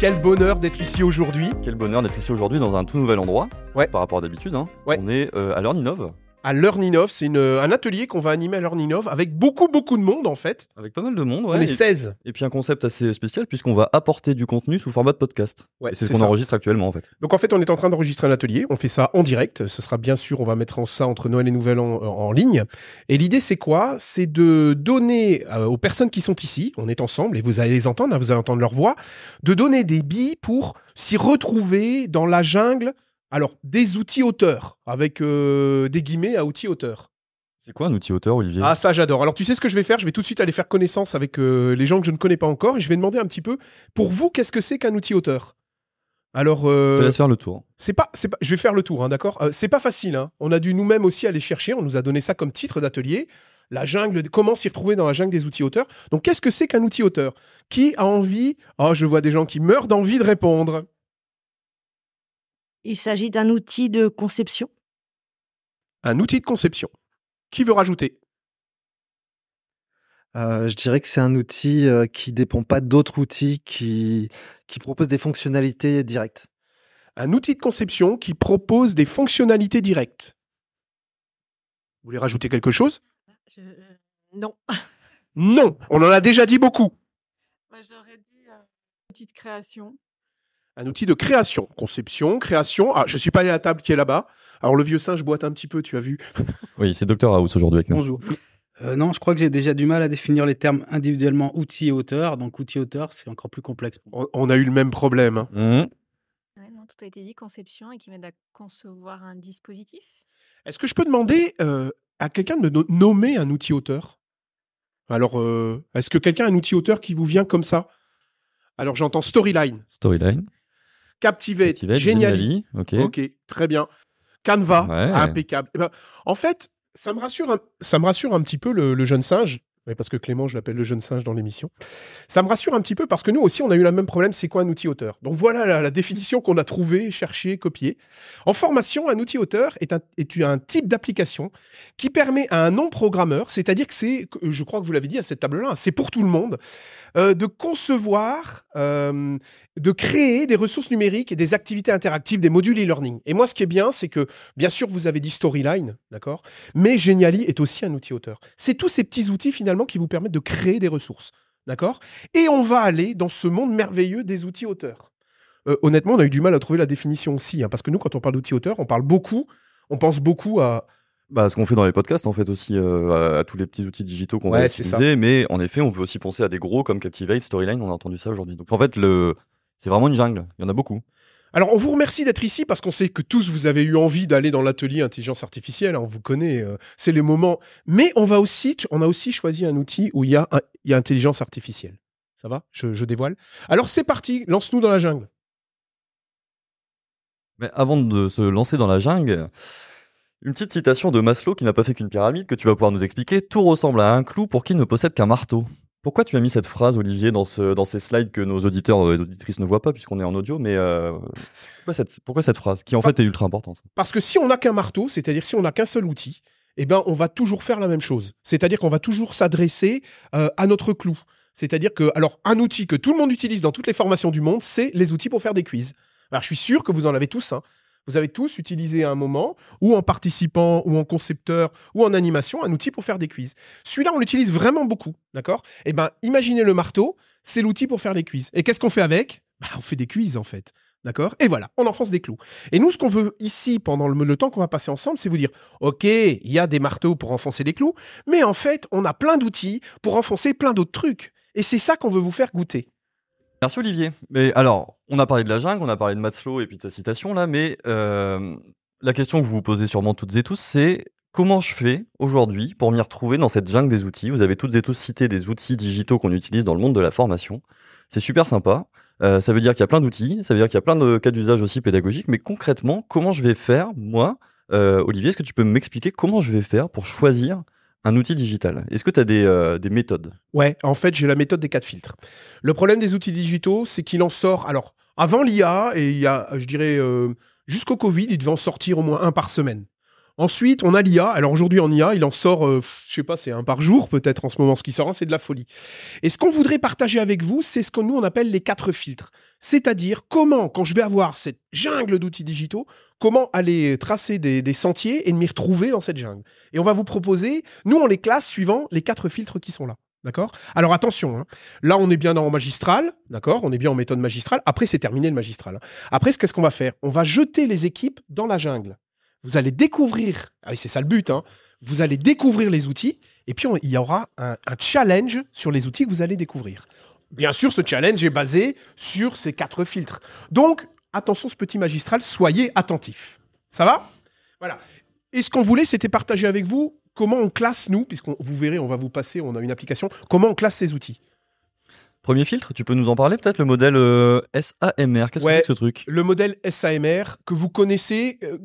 Quel bonheur d'être ici aujourd'hui. Quel bonheur d'être ici aujourd'hui dans un tout nouvel endroit. Ouais. Par rapport à d'habitude. Hein. Ouais. On est euh, à Learninov, À Learninov, c'est un atelier qu'on va animer à Learninov avec beaucoup, beaucoup de monde en fait. avec pas mal de monde. On Ouais, est et, 16. et puis un concept assez spécial puisqu'on va apporter du contenu sous format de podcast. Ouais, c'est ce qu'on enregistre actuellement en fait. Donc en fait, on est en train d'enregistrer un atelier. On fait ça en direct. Ce sera bien sûr, on va mettre en- ça entre Noël et Nouvel An euh, en ligne. Et l'idée, c'est quoi? C'est de donner euh, aux personnes qui sont ici, on est ensemble et vous allez les entendre, hein, vous allez entendre leur voix, de donner des billes pour s'y retrouver dans la jungle. Alors, des outils auteurs, avec euh, des guillemets à outils auteurs. C'est quoi un outil auteur, Olivier? Ah, ça, j'adore. Alors, tu sais ce que je vais faire? Je vais tout de suite aller faire connaissance avec euh, les gens que je ne connais pas encore et je vais demander un petit peu, pour vous, qu'est-ce que c'est qu'un outil auteur? Alors, euh, Je te laisse faire le tour. c'est pas, c'est pas, je vais faire le tour, hein, d'accord? C'est pas facile. hein. On a dû nous-mêmes aussi aller chercher. On nous a donné ça comme titre d'atelier. La jungle, comment s'y retrouver dans la jungle des outils auteurs. Donc, qu'est-ce que c'est qu'un outil auteur? Qui a envie Oh, je vois des gens qui meurent d'envie de répondre. Il s'agit d'un outil de conception. Un outil de conception. Qui veut rajouter? Euh, je dirais que c'est un outil euh, qui dépend pas d'autres outils qui, qui proposent des fonctionnalités directes. Un outil de conception qui propose des fonctionnalités directes. Vous voulez rajouter quelque chose? Je- euh, Non. Non, on en a déjà dit beaucoup. Moi, j'aurais dit euh, outil de création. Un outil de création, conception, création. Ah, je suis pas allé à la table qui est là-bas. Alors le vieux singe boite un petit peu, tu as vu. Oui, c'est Dr House aujourd'hui avec nous. Bonjour. Euh, non, je crois que j'ai déjà du mal à définir les termes individuellement outil et auteur. Donc, outil auteur, c'est encore plus complexe. On, on a eu le même problème. hein. Mmh. Ouais, non, tout a été dit, conception et qui m'aide à concevoir un dispositif. Est-ce que je peux demander euh, à quelqu'un de no- nommer un outil auteur? Alors, euh, est-ce que quelqu'un a un outil auteur qui vous vient comme ça? Alors, j'entends Storyline, Storyline. Captivate, Activate, Geniali. Ok. Ok, très bien. Canva, Ouais. impeccable. Eh ben, en fait, ça me rassure un, ça me rassure un petit peu le, le jeune singe. Ouais, parce que Clément, je l'appelle le jeune singe dans l'émission. Ça me rassure un petit peu parce que nous aussi, on a eu le même problème. C'est quoi un outil auteur? Donc voilà la, la définition qu'on a trouvée, cherchée, copiée. En formation, un outil auteur est un, est un type d'application qui permet à un non-programmeur, c'est-à-dire que c'est, je crois que vous l'avez dit à cette table-là, c'est pour tout le monde, euh, de concevoir, euh, de créer des ressources numériques et des activités interactives, des modules e-learning. Et moi, ce qui est bien, c'est que, bien sûr, vous avez dit Storyline, d'accord? Mais Geniali est aussi un outil auteur. C'est tous ces petits outils, finalement, qui vous permettent de créer des ressources, d'accord? Et on va aller dans ce monde merveilleux des outils auteurs. Euh, honnêtement, on a eu du mal à trouver la définition aussi, hein, parce que nous, quand on parle d'outils auteurs, on parle beaucoup, on pense beaucoup à, Bah, ce qu'on fait dans les podcasts, en fait, aussi, euh, à, à tous les petits outils digitaux qu'on Ouais, va utiliser. Mais en effet, on peut aussi penser à des gros comme Captivate, Storyline, on a entendu ça aujourd'hui. Donc en fait, le... c'est vraiment une jungle. Il y en a beaucoup. Alors, on vous remercie d'être ici parce qu'on sait que tous vous avez eu envie d'aller dans l'atelier intelligence artificielle. hein, on vous connaît, euh, c'est le moment. Mais on va aussi, on a aussi choisi un outil où il y a, un- il y a intelligence artificielle. Ça va? Je, je dévoile. Alors, c'est parti. Lance-nous dans la jungle. Mais avant de se lancer dans la jungle, une petite citation de Maslow qui n'a pas fait qu'une pyramide que tu vas pouvoir nous expliquer. Tout ressemble à un clou pour qui ne possède qu'un marteau. Pourquoi tu as mis cette phrase, Olivier, dans, ce, dans ces slides que nos auditeurs et auditrices ne voient pas puisqu'on est en audio Mais euh, pourquoi, cette, pourquoi cette phrase qui en fait est ultra importante? Parce que si on n'a qu'un marteau, c'est-à-dire si on n'a qu'un seul outil, eh ben, on va toujours faire la même chose. C'est-à-dire qu'on va toujours s'adresser euh, à notre clou. C'est-à-dire que, alors, un outil que tout le monde utilise dans toutes les formations du monde, c'est les outils pour faire des quiz. Alors, je suis sûr que vous en avez tous. hein. Vous avez tous utilisé à un moment, ou en participant, ou en concepteur, ou en animation, un outil pour faire des quiz. Celui-là, on l'utilise vraiment beaucoup, d'accord? Eh ben, imaginez le marteau, c'est l'outil pour faire les quiz. Et qu'est-ce qu'on fait avec? Bah, On fait des quiz, en fait. D'accord? Et voilà, on enfonce des clous. Et nous, ce qu'on veut ici, pendant le, le temps qu'on va passer ensemble, c'est vous dire, OK, il y a des marteaux pour enfoncer des clous, mais en fait, on a plein d'outils pour enfoncer plein d'autres trucs. Et c'est ça qu'on veut vous faire goûter. Merci Olivier. Mais alors, on a parlé de la jungle, on a parlé de Maslow et puis de sa citation là, mais euh, la question que vous vous posez sûrement toutes et tous, c'est comment je fais aujourd'hui pour m'y retrouver dans cette jungle des outils? Vous avez toutes et tous cité des outils digitaux qu'on utilise dans le monde de la formation. C'est super sympa. Euh, ça veut dire qu'il y a plein d'outils, ça veut dire qu'il y a plein de cas d'usage aussi pédagogiques, mais concrètement, comment je vais faire, moi, euh, Olivier, est-ce que tu peux m'expliquer comment je vais faire pour choisir un outil digital Est-ce que tu as des, euh, des méthodes? Ouais, en fait, j'ai la méthode des quatre filtres. Le problème des outils digitaux, c'est qu'il en sort. Alors, avant l'IA, et il y a, je dirais, euh, jusqu'au Covid, il devait en sortir au moins un par semaine. Ensuite, on a l'IA. Alors aujourd'hui, en IA, il en sort, euh, je sais pas, c'est un par jour peut-être en ce moment. Ce qui sort, hein, c'est de la folie. Et ce qu'on voudrait partager avec vous, c'est ce que nous on appelle les quatre filtres. C'est-à-dire comment, quand je vais avoir cette jungle d'outils digitaux, comment aller tracer des, sentiers et m'y retrouver dans cette jungle. Et on va vous proposer, nous on les classe suivant les quatre filtres qui sont là. D'accord? Alors attention, hein. là on est bien en magistral, d'accord? On est bien en méthode magistrale. Après, c'est terminé le magistral. hein. Après, qu'est-ce qu'on va faire? On va jeter les équipes dans la jungle. Vous allez découvrir, ah c'est ça le but, hein. vous allez découvrir les outils et puis il y aura un, challenge sur les outils que vous allez découvrir. Bien sûr, ce challenge est basé sur ces quatre filtres. Donc, attention, ce petit magistral, soyez attentifs. Ça va? Voilà. Et ce qu'on voulait, c'était partager avec vous comment on classe, nous, puisqu'on vous verrez, on va vous passer, on a une application, comment on classe ces outils. Premier filtre, tu peux nous en parler peut-être Le modèle euh, SAMR, qu'est-ce Ouais. que c'est que ce truc? Le modèle SAMR que vous connaissez, euh,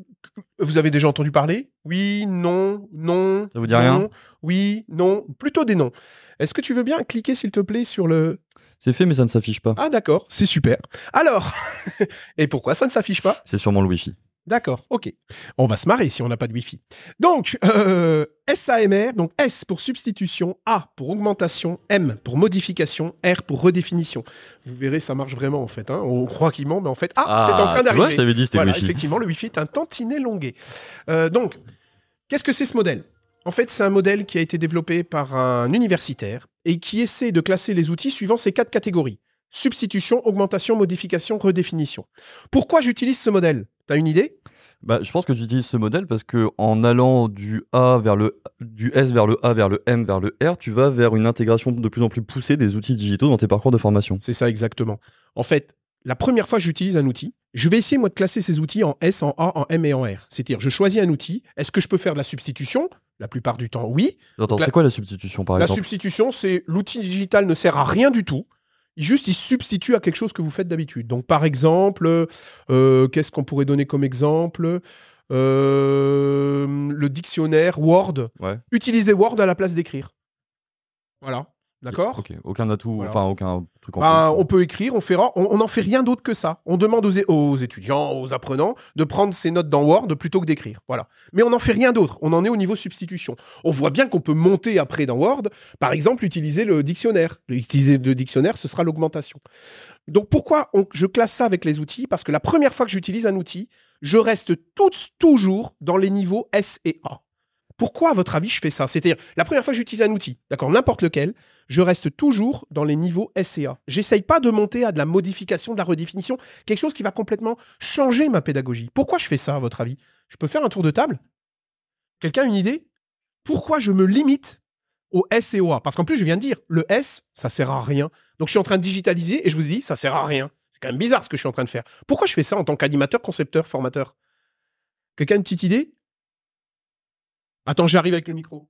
vous avez déjà entendu parler? Oui, non, non. Ça vous dit non, rien Oui, non, plutôt des noms. Est-ce que tu veux bien cliquer, s'il te plaît, sur le... C'est fait, mais ça ne s'affiche pas. Ah d'accord, c'est super. Alors, et pourquoi ça ne s'affiche pas? C'est sûrement le Wi-Fi. D'accord, ok. On va se marrer si on n'a pas de Wi-Fi. Donc, euh, SAMR, donc S pour substitution, A pour augmentation, M pour modification, R pour redéfinition. Vous verrez, ça marche vraiment en fait. hein. On croit qu'il ment, mais en fait, ah, c'est en train d'arriver. je t'avais dit c'était Voilà, Wi-Fi. effectivement, le Wi-Fi est un tantinet longué. Euh, donc, qu'est-ce que c'est ce modèle? En fait, c'est un modèle qui a été développé par un universitaire et qui essaie de classer les outils suivant ces quatre catégories. Substitution, augmentation, modification, redéfinition. Pourquoi j'utilise ce modèle? T'as une idée? Bah, je pense que tu utilises ce modèle parce que en allant du A vers le du S vers le A vers le M vers le R, tu vas vers une intégration de plus en plus poussée des outils digitaux dans tes parcours de formation. C'est ça exactement. En fait, la première fois que j'utilise un outil, je vais essayer moi de classer ces outils en S, en A, en M et en R. C'est-à-dire, je choisis un outil. Est-ce que je peux faire de la substitution? La plupart du temps, oui. Attends, La- c'est quoi la substitution par La exemple? substitution, c'est l'outil digital ne sert à rien du tout. Juste, il substitue à quelque chose que vous faites d'habitude. Donc, par exemple, euh, qu'est-ce qu'on pourrait donner comme exemple? Euh, Le dictionnaire Word. Ouais. Utilisez Word à la place d'écrire. Voilà. D'accord Ok, aucun atout, Voilà. enfin aucun truc en Bah, plus. on peut écrire, on fera, on on n'en fait rien d'autre que ça. On demande aux, étudiants, aux apprenants, de prendre ces notes dans Word plutôt que d'écrire. Voilà. Mais on n'en fait rien d'autre. On en est au niveau substitution. On voit bien qu'on peut monter après dans Word, par exemple, utiliser le dictionnaire. Utiliser le dictionnaire, ce sera l'augmentation. Donc pourquoi on- je classe ça avec les outils? Parce que la première fois que j'utilise un outil, je reste toujours dans les niveaux S et A. Pourquoi, à votre avis, je fais ça? C'est-à-dire, la première fois que j'utilise un outil, d'accord, n'importe lequel, je reste toujours dans les niveaux S et A. J'essaye pas de monter à de la modification, de la redéfinition, quelque chose qui va complètement changer ma pédagogie. Pourquoi je fais ça, à votre avis? Je peux faire un tour de table? Quelqu'un a une idée? Pourquoi je me limite au S et au A? Parce qu'en plus, je viens de dire, le S, ça sert à rien. Donc, je suis en train de digitaliser et je vous dis, ça sert à rien. C'est quand même bizarre ce que je suis en train de faire. Pourquoi je fais ça en tant qu'animateur, concepteur, formateur? Quelqu'un a une petite idée? Attends, j'arrive avec le micro.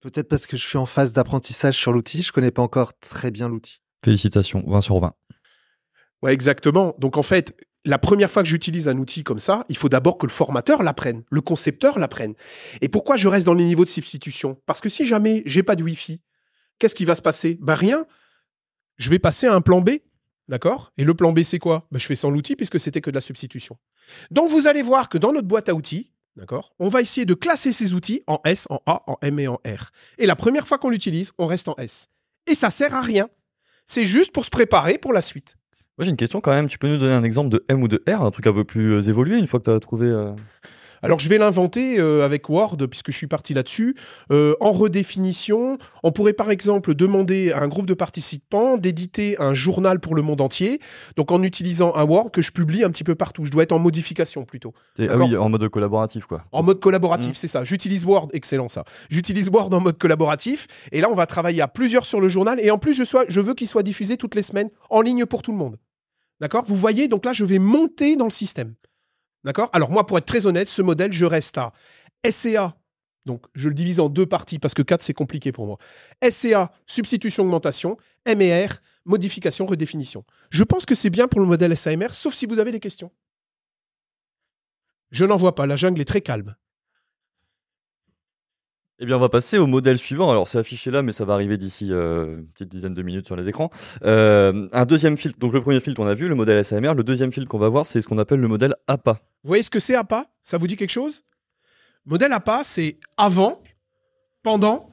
Peut-être parce que je suis en phase d'apprentissage sur l'outil, je connais pas encore très bien l'outil. Félicitations, 20 sur 20. Ouais, exactement. Donc en fait, la première fois que j'utilise un outil comme ça, il faut d'abord que le formateur l'apprenne, le concepteur l'apprenne. Et pourquoi je reste dans les niveaux de substitution? Parce que si jamais j'ai pas de Wi-Fi, qu'est-ce qui va se passer? Ben rien. Je vais passer à un plan B, d'accord? Et le plan B, c'est quoi? Ben, Je fais sans l'outil puisque c'était que de la substitution. Donc vous allez voir que dans notre boîte à outils, d'accord? On va essayer de classer ces outils en S, en A, en M et en R. Et la première fois qu'on l'utilise, on reste en S. Et ça sert à rien. C'est juste pour se préparer pour la suite. Moi j'ai une question quand même, tu peux nous donner un exemple de M ou de R, un truc un peu plus euh, évolué une fois que tu as trouvé. euh, Alors je vais l'inventer euh, avec Word puisque je suis parti là-dessus. Euh, en redéfinition, on pourrait par exemple demander à un groupe de participants d'éditer un journal pour le monde entier. Donc en utilisant un Word que je publie un petit peu partout. Je dois être en modification plutôt. Ah oui, en mode collaboratif quoi. En mode collaboratif, Mhm. c'est ça. J'utilise Word, excellent ça. J'utilise Word en mode collaboratif. Et là, on va travailler à plusieurs sur le journal. Et en plus, je, sois, je veux qu'il soit diffusé toutes les semaines en ligne pour tout le monde. D'accord? Vous voyez, donc là, je vais monter dans le système. D'accord? Alors moi, pour être très honnête, ce modèle, je reste à SCA. Donc, je le divise en deux parties parce que 4, c'est compliqué pour moi. SCA, substitution, augmentation. MER, modification, redéfinition. Je pense que c'est bien pour le modèle SAMR, sauf si vous avez des questions. Je n'en vois pas. La jungle est très calme. Eh bien, on va passer au modèle suivant. Alors, c'est affiché là, mais ça va arriver d'ici euh, une petite dizaine de minutes sur les écrans. Euh, un deuxième filtre. Donc, le premier filtre, on a vu, le modèle SAMR. Le deuxième filtre qu'on va voir, c'est ce qu'on appelle le modèle APA. Vous voyez ce que c'est APA ça vous dit quelque chose? Modèle APA, c'est avant, pendant,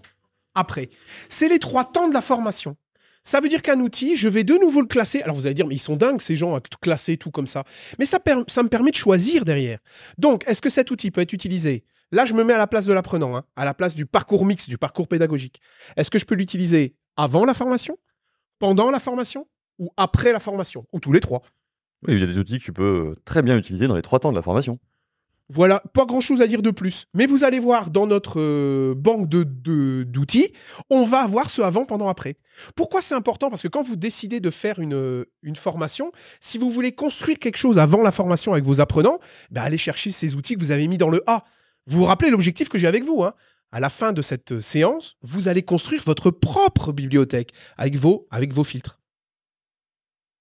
après. C'est les trois temps de la formation. Ça veut dire qu'un outil, je vais de nouveau le classer. Alors vous allez dire, mais ils sont dingues ces gens à classer tout comme ça. Mais ça, ça me permet de choisir derrière. Donc, est-ce que cet outil peut être utilisé? Là, je me mets à la place de l'apprenant, hein, à la place du parcours mix, du parcours pédagogique. Est-ce que je peux l'utiliser avant la formation, pendant la formation ou après la formation Ou tous les trois? Oui, il y a des outils que tu peux euh, très bien utiliser dans les trois temps de la formation. Voilà, pas grand chose à dire de plus. Mais vous allez voir dans notre euh, banque de- de- d'outils, on va avoir ce avant, pendant, après. Pourquoi c'est important? Parce que quand vous décidez de faire une, euh, une formation, si vous voulez construire quelque chose avant la formation avec vos apprenants, ben allez chercher ces outils que vous avez mis dans le A. Vous vous rappelez l'objectif que j'ai avec vous hein À la fin de cette euh, séance, vous allez construire votre propre bibliothèque avec vos, avec vos filtres.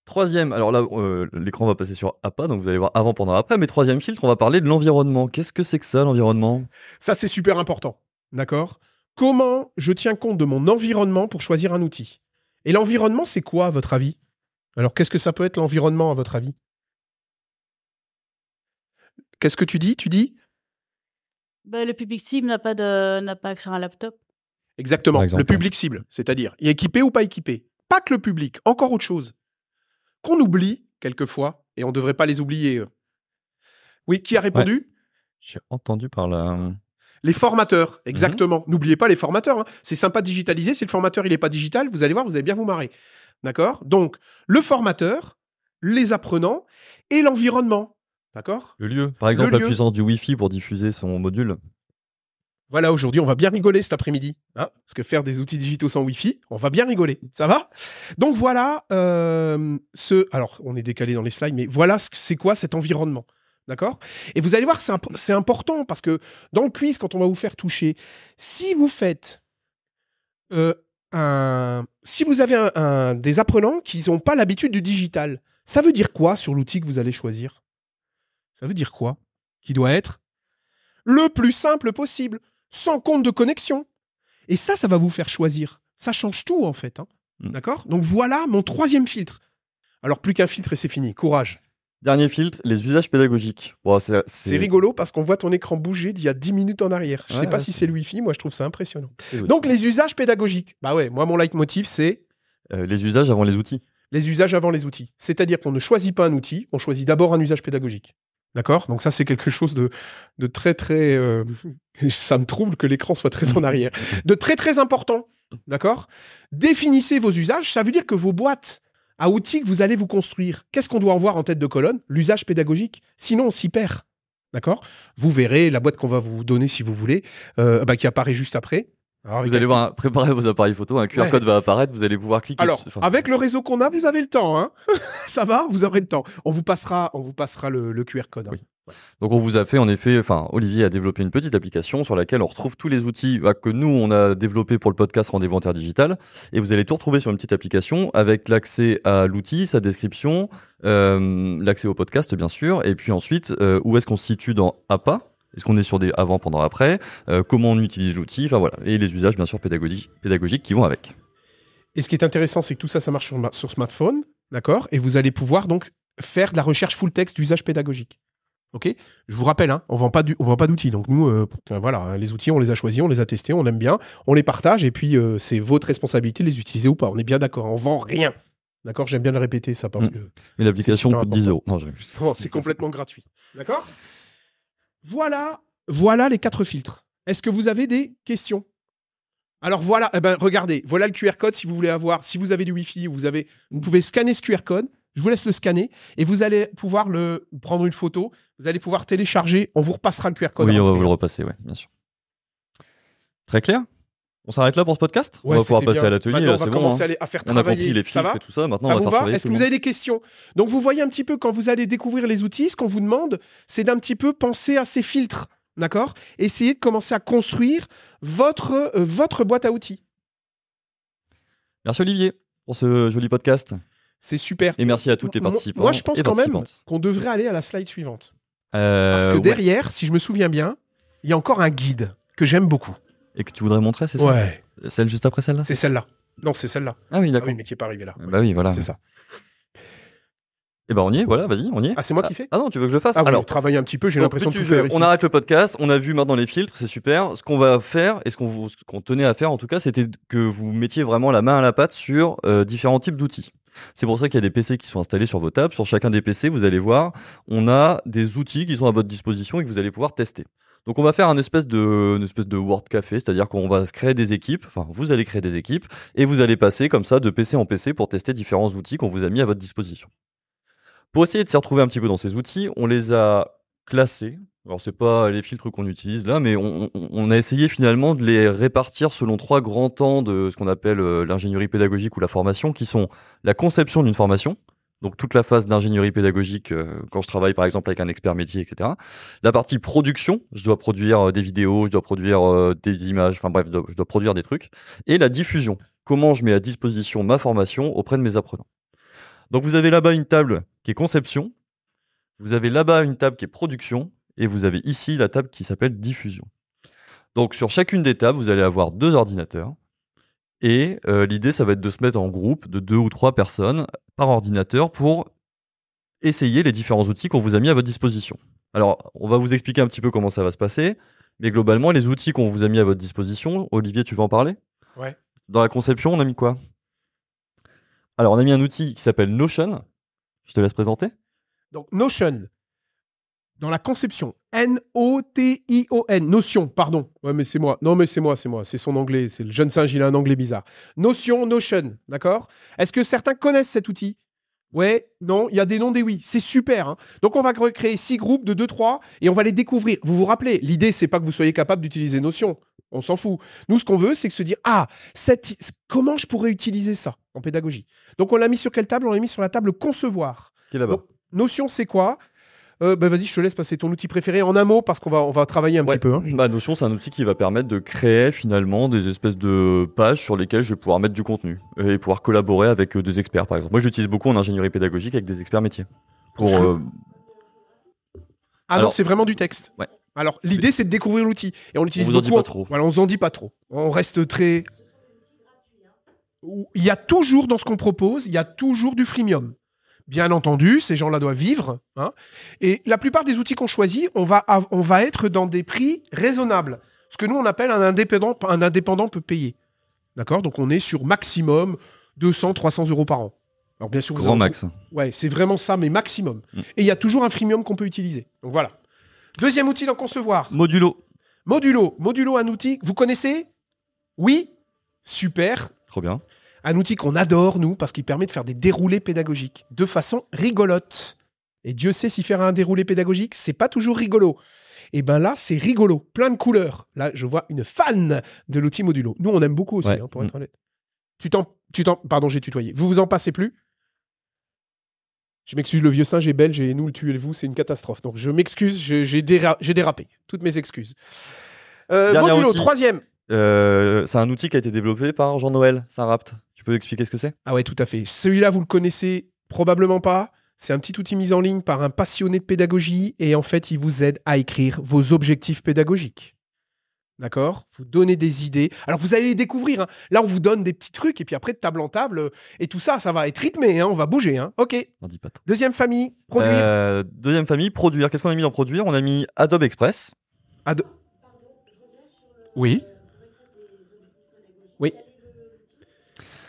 Troisième, alors là, euh, l'écran va passer sur APA, donc vous allez voir avant, pendant, après. Mais troisième filtre, on va parler de l'environnement. Qu'est-ce que c'est que ça, l'environnement? Ça, c'est super important. D'accord? Comment je tiens compte de mon environnement pour choisir un outil? Et l'environnement, c'est quoi, à votre avis? Alors, qu'est-ce que ça peut être l'environnement, à votre avis? Qu'est-ce que tu dis? Tu dis Ben, le public cible n'a pas, de... n'a pas accès à un laptop. Exactement, le public cible, c'est-à-dire y équipé ou pas équipé. Pas que le public, encore autre chose. Qu'on oublie, quelquefois, et on ne devrait pas les oublier. eux. Oui, qui a répondu? J'ai entendu par là. Les formateurs, exactement. N'oubliez pas les formateurs. hein. C'est sympa de digitaliser. Si le formateur il n'est pas digital, vous allez voir, vous allez bien vous marrer. D'accord? Donc, le formateur, les apprenants et l'environnement. D'accord? Le lieu. Par exemple, la lieu. puissance du Wi-Fi pour diffuser son module. Voilà, aujourd'hui, on va bien rigoler cet après-midi. hein, parce que faire des outils digitaux sans Wi-Fi, on va bien rigoler. Ça va? Donc voilà, euh, ce. Alors, on est décalé dans les slides, mais voilà ce que c'est quoi cet environnement. D'accord? Et vous allez voir c'est imp- c'est important parce que dans le quiz, quand on va vous faire toucher, si vous faites euh, un. Si vous avez un- un- des apprenants qui n'ont pas l'habitude du digital, ça veut dire quoi sur l'outil que vous allez choisir? Ça veut dire quoi? Qui doit être le plus simple possible, sans compte de connexion. Et ça, ça va vous faire choisir. Ça change tout, en fait. hein. Mm. D'accord? Donc voilà mon troisième filtre. Alors, plus qu'un filtre et c'est fini. Courage. Dernier filtre, les usages pédagogiques. Bon, c'est, rigolo parce qu'on voit ton écran bouger d'il y a 10 minutes en arrière. Je Ouais, sais pas ouais, si c'est- le Wi-Fi, moi je trouve ça impressionnant. c'est- Donc les usages pédagogiques. Bah ouais, moi mon leitmotiv c'est Euh, les usages avant les outils. les usages avant les outils. C'est-à-dire qu'on ne choisit pas un outil, on choisit d'abord un usage pédagogique. D'accord? Donc ça c'est quelque chose de, de très très... euh, ça me trouble que l'écran soit très en arrière. De très très important. D'accord? Définissez vos usages, ça veut dire que vos boîtes à outils que vous allez vous construire, qu'est-ce qu'on doit en voir en tête de colonne? L'usage pédagogique. Sinon on s'y perd. D'accord? Vous verrez la boîte qu'on va vous donner si vous voulez, euh, bah, qui apparaît juste après. Alors, avec Vous allez voir, préparez vos appareils photo, un QR Ouais. code va apparaître, vous allez pouvoir cliquer. Alors. Enfin, avec le réseau qu'on a, vous avez le temps. Hein Ça va Vous aurez le temps. On vous passera, on vous passera le, le QR code. hein. Oui. Donc on vous a fait en effet, enfin Olivier a développé une petite application sur laquelle on retrouve tous les outils bah, que nous on a développés pour le podcast Rendez-vous Interdigital et vous allez tout retrouver sur une petite application avec l'accès à l'outil, sa description, euh, l'accès au podcast bien sûr et puis ensuite euh, où est-ce qu'on se situe dans APA est-ce qu'on est sur des avant, pendant, après euh, Comment on utilise l'outil Enfin voilà. Et les usages, bien sûr, pédagogiques, pédagogiques qui vont avec. Et ce qui est intéressant, c'est que tout ça, ça marche sur, ma- sur smartphone, d'accord? Et vous allez pouvoir donc faire de la recherche full text d'usage pédagogique. Ok? Je vous rappelle, hein, on vend pas du- on vend pas d'outils. Donc nous, euh, voilà, hein, les outils, on les a choisis, on les a testés, on aime bien, on les partage, et puis euh, c'est votre responsabilité de les utiliser ou pas. On est bien d'accord. On vend rien. D'accord? J'aime bien le répéter ça parce Mm. que Mais l'application coûte 10 euros. Non, je- Non, c'est complètement gratuit. D'accord? Voilà, voilà les quatre filtres. Est-ce que vous avez des questions? Alors voilà, eh ben, regardez, voilà le QR code si vous voulez avoir, si vous avez du Wi-Fi, vous, avez, vous pouvez scanner ce QR code. Je vous laisse le scanner et vous allez pouvoir le prendre une photo. Vous allez pouvoir télécharger. On vous repassera le QR code. Oui, on va après. vous le repasser, ouais, bien sûr. Très clair? On s'arrête là pour ce podcast Ouais, On va pouvoir passer bien. à l'atelier, c'est bon. commencer hein. à, les- à faire On a travailler. compris les filtres et tout ça. Maintenant, Ça on va vous faire va travailler Est-ce que vous monde. avez des questions Donc vous voyez un petit peu quand vous allez découvrir les outils, ce qu'on vous demande, c'est d'un petit peu penser à ces filtres, d'accord? Essayez de commencer à construire votre, euh, votre boîte à outils. Merci Olivier pour ce joli podcast. C'est super. Et merci à toutes les participants. Moi, je pense quand même qu'on devrait aller à la slide suivante. Euh, Parce que ouais. derrière, si je me souviens bien, il y a encore un guide que j'aime beaucoup. Et que tu voudrais montrer, c'est ça Ouais, Celle juste après celle-là c'est celle-là. Non, c'est celle-là. Ah oui, Ah d'accord. oui, mais qui n'est pas arrivée là. Bah oui, voilà. C'est ça. Eh ben on y est, voilà, vas-y, on y est. Ah, c'est moi qui fais Ah non, tu veux que je le fasse Ah, oui, Alors, travailler un petit peu, j'ai l'impression tout jeu. faire ici. On arrête le podcast, on a vu maintenant les filtres, c'est super. Ce qu'on va faire, et ce qu'on vous- ce qu'on tenait à faire en tout cas, c'était que vous mettiez vraiment la main à la pâte sur euh, différents types d'outils. C'est pour ça qu'il y a des PC qui sont installés sur vos tables. Sur chacun des PC, vous allez voir, on a des outils qui sont à votre disposition et que vous allez pouvoir tester. Donc on va faire un espèce de, une espèce de Word Café, c'est-à-dire qu'on va créer des équipes, enfin vous allez créer des équipes, et vous allez passer comme ça de PC en PC pour tester différents outils qu'on vous a mis à votre disposition. Pour essayer de s'y retrouver un petit peu dans ces outils, on les a classés. Alors c'est pas les filtres qu'on utilise là, mais on a essayé finalement de les répartir selon trois grands temps de ce qu'on appelle euh, l'ingénierie pédagogique ou la formation, qui sont la conception d'une formation, donc toute la phase d'ingénierie pédagogique euh, quand je travaille par exemple avec un expert métier, etc. La partie production, je dois produire euh, des vidéos, je dois produire euh, des images, enfin bref, je dois- je dois produire des trucs. Et la diffusion, comment je mets à disposition ma formation auprès de mes apprenants. Donc vous avez là-bas une table qui est conception, vous avez là-bas une table qui est production, et vous avez ici la table qui s'appelle diffusion. Donc sur chacune des tables, vous allez avoir deux ordinateurs, et euh, l'idée, ça va être de se mettre en groupe de deux ou trois personnes par ordinateur pour essayer les différents outils qu'on vous a mis à votre disposition. Alors, on va vous expliquer un petit peu comment ça va se passer, mais globalement, les outils qu'on vous a mis à votre disposition, Olivier, tu veux en parler? Ouais. Dans la conception, on a mis quoi? Alors, on a mis un outil qui s'appelle Notion. Je te laisse présenter. Donc, Notion. Dans la conception. N-O-T-I-O-N. Notion, pardon. Ouais, mais c'est moi. Non, mais c'est moi, c'est moi. C'est son anglais. C'est le jeune singe, il a un anglais bizarre. Notion, Notion. D'accord? Est-ce que certains connaissent cet outil? Ouais, non, il y a des noms, des oui. C'est super. hein. Donc, on va recréer six groupes de 2-3 et on va les découvrir. Vous vous rappelez, l'idée, c'est pas que vous soyez capable d'utiliser Notion. On s'en fout. Nous, ce qu'on veut, c'est que se dire Ah, cette... comment je pourrais utiliser ça en pédagogie? Donc, on l'a mis sur quelle table? On l'a mis sur la table concevoir. Qui est là-bas? Notion, c'est quoi? Euh, bah, Vas-y, je te laisse passer ton outil préféré en un mot parce qu'on va, on va travailler un Ouais. petit peu. hein. Bah, Notion, c'est un outil qui va permettre de créer finalement des espèces de pages sur lesquelles je vais pouvoir mettre du contenu et pouvoir collaborer avec euh, des experts, par exemple. Moi, je l'utilise beaucoup en ingénierie pédagogique avec des experts métiers. Pour, euh, Ah non, Alors- c'est vraiment du texte. Ouais. Alors, l'idée, c'est de découvrir l'outil. Et on l'utilise On vous en dit beaucoup. pas trop. Voilà, on en dit pas trop. On reste très. Il y a toujours, dans ce qu'on propose, il y a toujours du freemium. Bien entendu, ces gens-là doivent vivre. hein. Et la plupart des outils qu'on choisit, on va, av- on va être dans des prix raisonnables. Ce que nous, on appelle un indépendant, un indépendant peut payer. D'accord? Donc, on est sur maximum 200, 300 euros par an. Alors, bien sûr, grand max. Ouais, c'est vraiment ça, mais maximum. Mm. Et il y a toujours un freemium qu'on peut utiliser. Donc voilà. Deuxième outil d'en concevoir. Modulo. Modulo. Modulo, un outil. Vous connaissez? Oui? Super. Trop bien. Un outil qu'on adore, nous, parce qu'il permet de faire des déroulés pédagogiques de façon rigolote. Et Dieu sait si faire un déroulé pédagogique, c'est pas toujours rigolo. Et ben là, c'est rigolo, plein de couleurs. Là, je vois une fan de l'outil Modulo. Nous, on aime beaucoup aussi, Ouais. hein, pour être honnête. Tu t'en, tu t'en, pardon, j'ai tutoyé. Vous vous en passez plus? Je m'excuse, le vieux singe est belge et nous, le tuez-vous, c'est une catastrophe. Donc, je m'excuse, je- j'ai, déra- j'ai dérapé. Toutes mes excuses. Euh, Modulo, outil. troisième. Euh, c'est un outil qui a été développé par Jean-Noël Saint-Rapt. Tu peux expliquer ce que c'est? Ah ouais, tout à fait. Celui-là, vous le connaissez probablement pas. C'est un petit outil mis en ligne par un passionné de pédagogie et en fait, il vous aide à écrire vos objectifs pédagogiques. D'accord? Vous donnez des idées. Alors, vous allez les découvrir. hein. Là, on vous donne des petits trucs et puis après, de table en table, euh, et tout ça, ça va être rythmé. hein. On va bouger. hein. OK. N'en dis pas trop. Deuxième famille, produire. Euh, deuxième famille, produire. Qu'est-ce qu'on a mis dans produire? On a mis Adobe Express. Ad- Oui. Oui.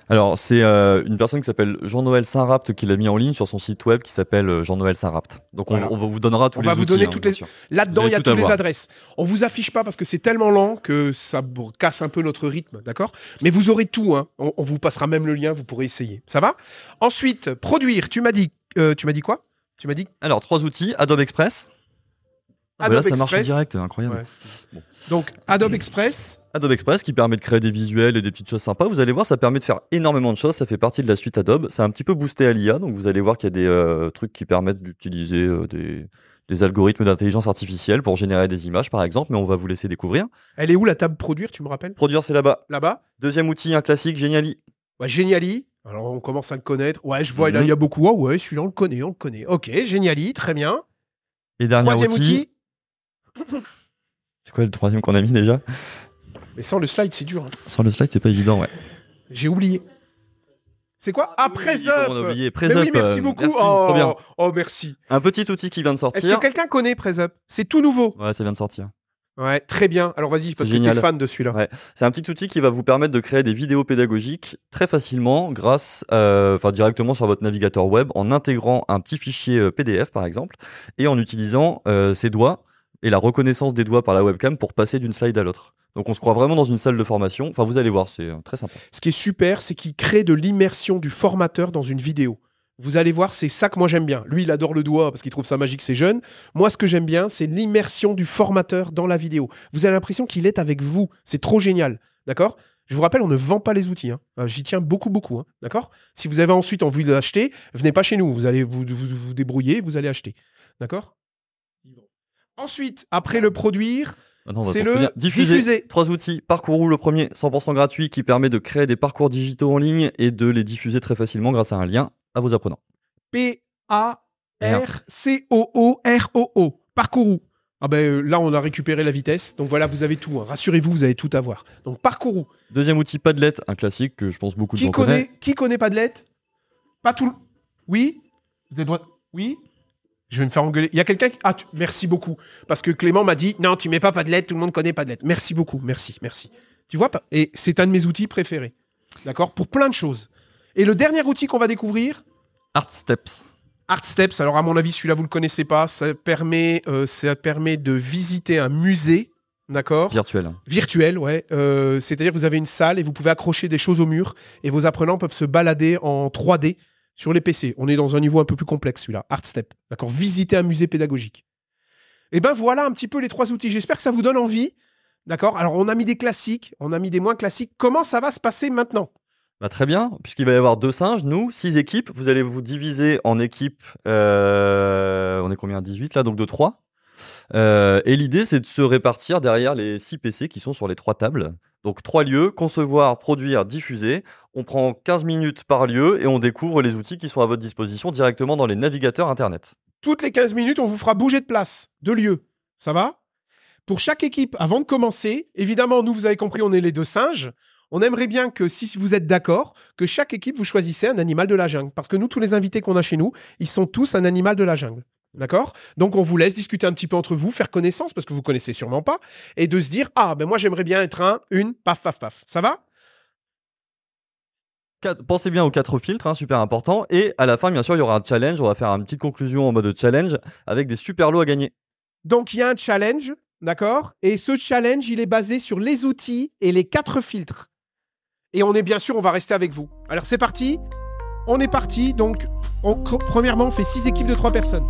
Alors, c'est euh, une personne qui s'appelle Jean-Noël Saint-Rapt qui l'a mis en ligne sur son site web qui s'appelle euh, Jean-Noël Saint-Rapt. Donc, on, Voilà. on va vous donnera tous On les va vous outils, donner hein, toutes les-. Là-dedans, il y a toutes les adresses. On vous affiche pas parce que c'est tellement lent que ça casse un peu notre rythme, d'accord? Mais vous aurez tout. Hein. On, on vous passera même le lien, vous pourrez essayer. Ça va? Ensuite, produire. Tu m'as dit, euh, tu m'as dit quoi? Tu m'as dit Alors, trois outils Adobe Express. Ah, bah Adobe là, ça marche en Express. direct, incroyable. Ouais. Donc Adobe Express. Adobe Express qui permet de créer des visuels et des petites choses sympas. Vous allez voir, ça permet de faire énormément de choses. Ça fait partie de la suite Adobe. C'est un petit peu boosté à l'IA. Donc vous allez voir qu'il y a des euh, trucs qui permettent d'utiliser euh, des, des algorithmes d'intelligence artificielle pour générer des images, par exemple. Mais on va vous laisser découvrir. Elle est où la table produire Tu me rappelles? Produire, c'est là-bas. Là-bas? Deuxième outil, un classique, Geniali. Ouais, Geniali. Alors on commence à le connaître. Ouais, je vois, là Mhm. il y a beaucoup. Ah ouais, celui-là on le connaît, on le connaît. Ok, Geniali, très bien. Et dernier Troisième outil. outil. C'est quoi le troisième qu'on a mis déjà? Mais sans le slide, c'est dur. hein. Sur le slide, c'est pas évident, ouais. J'ai oublié. C'est quoi? Ah, comment on a oublié? Mais Press oui, merci euh, beaucoup. oh, trop bien. oh, merci. Un petit outil qui vient de Est-ce que sortir. quelqu'un connaît Press-Up C'est tout nouveau. Ouais, ça vient de sortir. Ouais, très bien. Alors vas-y, parce que génial. t'es fan de celui-là. Ouais. C'est un petit outil qui va vous permettre de créer des vidéos pédagogiques très facilement grâce, euh, enfin directement sur votre navigateur web en intégrant un petit fichier euh, PDF par exemple et en utilisant euh, ses doigts et la reconnaissance des doigts par la webcam pour passer d'une slide à l'autre. Donc on se croit vraiment dans une salle de formation. Enfin vous allez voir, c'est euh, très sympa. Ce qui est super, c'est qu'il crée de l'immersion du formateur dans une vidéo. Vous allez voir, c'est ça que moi j'aime bien. Lui, il adore le doigt parce qu'il trouve ça magique, c'est jeune. Moi, ce que j'aime bien, c'est l'immersion du formateur dans la vidéo. Vous avez l'impression qu'il est avec vous. C'est trop génial. D'accord? Je vous rappelle, on ne vend pas les outils. hein. Euh, J'y tiens beaucoup, beaucoup. hein. D'accord? Si vous avez ensuite envie de l'acheter, venez pas chez nous. Vous allez vous, débrouiller, vous allez acheter. D'accord? Ensuite, après le produire, C'est le. Diffuser. diffuser. Trois outils. Parcourou, le premier, 100% gratuit, qui permet de créer des parcours digitaux en ligne et de les diffuser très facilement grâce à un lien à vos apprenants. P-A-R-C-O-O-R-O-O. Parcourou. Ah ben euh, là, on a récupéré la vitesse. Donc voilà, vous avez tout. hein. Rassurez-vous, vous allez tout avoir. Donc Parcourou. Deuxième outil, Padlet, un classique que je pense beaucoup de Qui gens connaît, connaissent. qui connaît Padlet Pas tout le... Oui? Vous êtes droit Oui? Je vais me faire engueuler. Il y a quelqu'un qui... Ah, tu- merci beaucoup. Parce que Clément m'a dit, non, tu mets pas Padlet, tout le monde connaît Padlet. Merci beaucoup, merci, merci. Tu vois pas Et c'est un de mes outils préférés. D'accord? Pour plein de choses. Et le dernier outil qu'on va découvrir, Art Steps. Art Steps, alors à mon avis, celui-là, vous le connaissez pas. Ça permet, euh, ça permet de visiter un musée, d'accord? Virtuel. Virtuel, ouais. Euh, C'est-à-dire que vous avez une salle et vous pouvez accrocher des choses au mur et vos apprenants peuvent se balader en 3D sur les PC. On est dans un niveau un peu plus complexe, celui-là. Art Step, d'accord Visiter un musée pédagogique. Et ben voilà un petit peu les trois outils. J'espère que ça vous donne envie, d'accord Alors on a mis des classiques, on a mis des moins classiques. Comment ça va se passer maintenant? Bah, très bien, puisqu'il va y avoir deux singes, nous, six équipes. Vous allez vous diviser en équipes. euh, on est combien? 18 là, donc de 3. et l'idée, c'est de se répartir derrière les six PC qui sont sur les trois tables. Donc trois lieux, concevoir, produire, diffuser. On prend 15 minutes par lieu et on découvre les outils qui sont à votre disposition directement dans les navigateurs Internet. Toutes les 15 minutes, on vous fera bouger de place, de lieu. Ça va? Pour chaque équipe, avant de commencer, évidemment, nous, vous avez compris, on est les deux singes. On aimerait bien que, si vous êtes d'accord, que chaque équipe, vous choisissez un animal de la jungle. Parce que nous, tous les invités qu'on a chez nous, ils sont tous un animal de la jungle. D'accord? Donc, on vous laisse discuter un petit peu entre vous, faire connaissance, parce que vous connaissez sûrement pas, et de se dire Ah, ben moi, j'aimerais bien être un, une, paf, paf, paf. Ça va? Pensez bien aux quatre filtres, hein, super important. Et à la fin, bien sûr, il y aura un challenge. On va faire une petite conclusion en mode challenge avec des super lots à gagner. Donc, il y a un challenge, d'accord? Et ce challenge, il est basé sur les outils et les quatre filtres. Et on est bien sûr, on va rester avec vous. Alors, c'est parti. On est parti. Donc, on- premièrement, on fait six équipes de trois personnes.